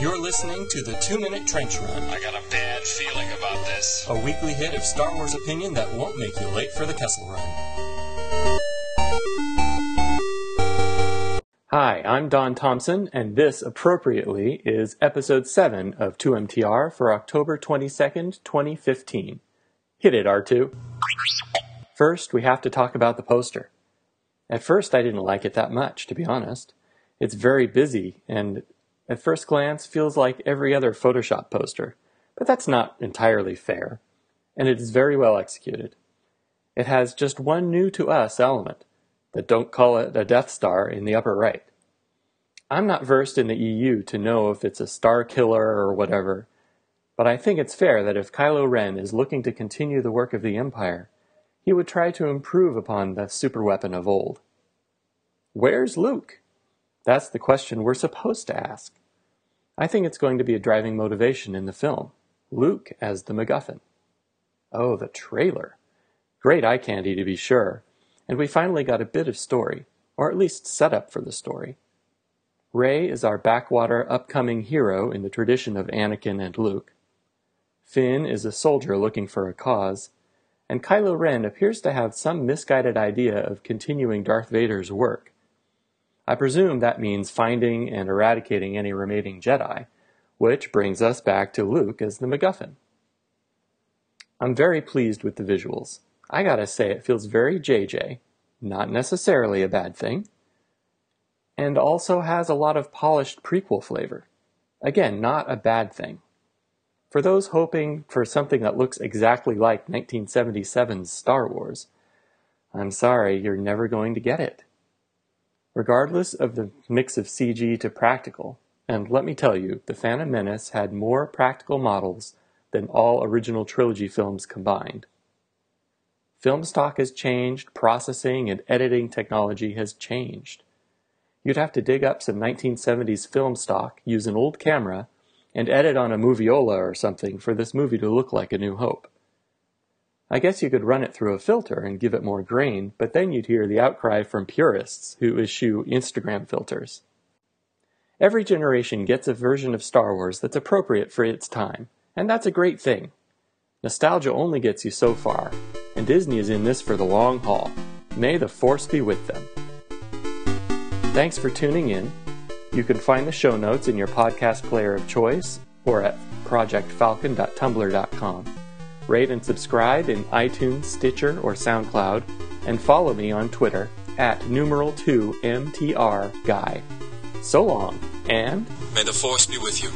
You're listening to the Two Minute Trench Run, I got a bad feeling about this. a weekly hit of Star Wars opinion that won't make you late for the Kessel Run. Hi, I'm Don Thompson, and this, appropriately, is episode 7 of 2MTR for October 22nd, 2015. Hit it, R2. First, we have to talk about the poster. At first, I didn't like it that much, to be honest. It's very busy, and at first glance feels like every other Photoshop poster, but that's not entirely fair, and it is very well executed. It has just one new to us element, that don't call it a Death Star in the upper right. I'm not versed in the EU to know if it's a star killer or whatever, but I think it's fair that if Kylo Ren is looking to continue the work of the Empire, he would try to improve upon the superweapon of old. Where's Luke? That's the question we're supposed to ask. I think it's going to be a driving motivation in the film. Luke as the MacGuffin. Oh, the trailer. Great eye candy to be sure, and we finally got a bit of story, or at least setup for the story. Rey is our backwater upcoming hero in the tradition of Anakin and Luke. Finn is a soldier looking for a cause, and Kylo Ren appears to have some misguided idea of continuing Darth Vader's work. I presume that means finding and eradicating any remaining Jedi, which brings us back to Luke as the MacGuffin. I'm very pleased with the visuals. I gotta say, it feels very JJ, not necessarily a bad thing, and also has a lot of polished prequel flavor. Again, not a bad thing. For those hoping for something that looks exactly like 1977's Star Wars, I'm sorry, you're never going to get it. Regardless of the mix of CG to practical, and let me tell you, The Phantom Menace had more practical models than all original trilogy films combined. Film stock has changed, processing and editing technology has changed. You'd have to dig up some 1970s film stock, use an old camera, and edit on a moviola or something for this movie to look like A New Hope. I guess you could run it through a filter and give it more grain, but then you'd hear the outcry from purists who issue Instagram filters. Every generation gets a version of Star Wars that's appropriate for its time, and that's a great thing. Nostalgia only gets you so far, and Disney is in this for the long haul. May the Force be with them. Thanks for tuning in. You can find the show notes in your podcast player of choice or at projectfalcon.tumblr.com. Rate and subscribe in iTunes, Stitcher, or SoundCloud, and follow me on Twitter at numeral 2 MTR Guy. So long, and May the force be with you.